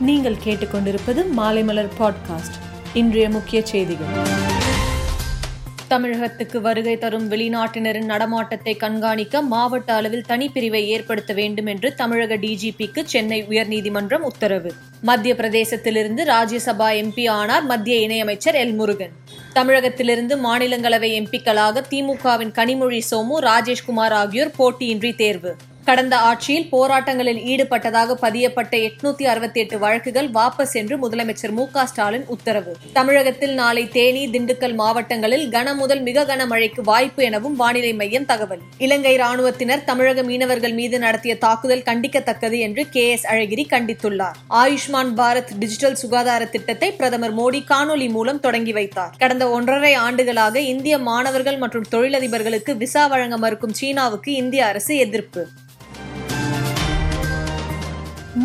நீங்கள் கேட்டுக்கொண்டிருப்பது மாலைமலர் பாட்காஸ்ட் இன்றைய முக்கிய செய்திகள். தமிழகத்துக்கு வருகை தரும் வெளிநாட்டினரின் நடமாட்டத்தை கண்காணிக்க மாவட்ட அளவில் தனிப்பிரிவை ஏற்படுத்த வேண்டும் என்று தமிழக டிஜிபிக்கு சென்னை உயர்நீதிமன்றம் உத்தரவு. மத்திய பிரதேசத்திலிருந்து ராஜ்யசபா எம்பி ஆனார் மத்திய இணையமைச்சர் எல் முருகன். தமிழகத்திலிருந்து மாநிலங்களவை எம்பிக்களாக திமுகவின் கனிமொழி சோமு ராஜேஷ்குமார் ஆகியோர் போட்டியின்றி தேர்வு. கடந்த ஆட்சியில் போராட்டங்களில் ஈடுபட்டதாக பதியப்பட்ட எட்நூத்தி அறுபத்தி எட்டு வழக்குகள் வாபஸ் என்று முதலமைச்சர் மு ஸ்டாலின் உத்தரவு. தமிழகத்தில் நாளை தேனி திண்டுக்கல் மாவட்டங்களில் கன முதல் மிக கனமழைக்கு வாய்ப்பு எனவும் வானிலை மையம் தகவல். இலங்கை ராணுவத்தினர் தமிழக மீனவர்கள் மீது நடத்திய தாக்குதல் கண்டிக்கத்தக்கது என்று கே எஸ் அழகிரி கண்டித்துள்ளார். ஆயுஷ்மான் பாரத் டிஜிட்டல் சுகாதார திட்டத்தை பிரதமர் மோடி காணொலி மூலம் தொடங்கி வைத்தார். கடந்த ஒன்றரை ஆண்டுகளாக இந்திய மாணவர்கள் மற்றும் தொழிலதிபர்களுக்கு விசா வழங்க மறுக்கும் சீனாவுக்கு இந்திய அரசு எதிர்ப்பு.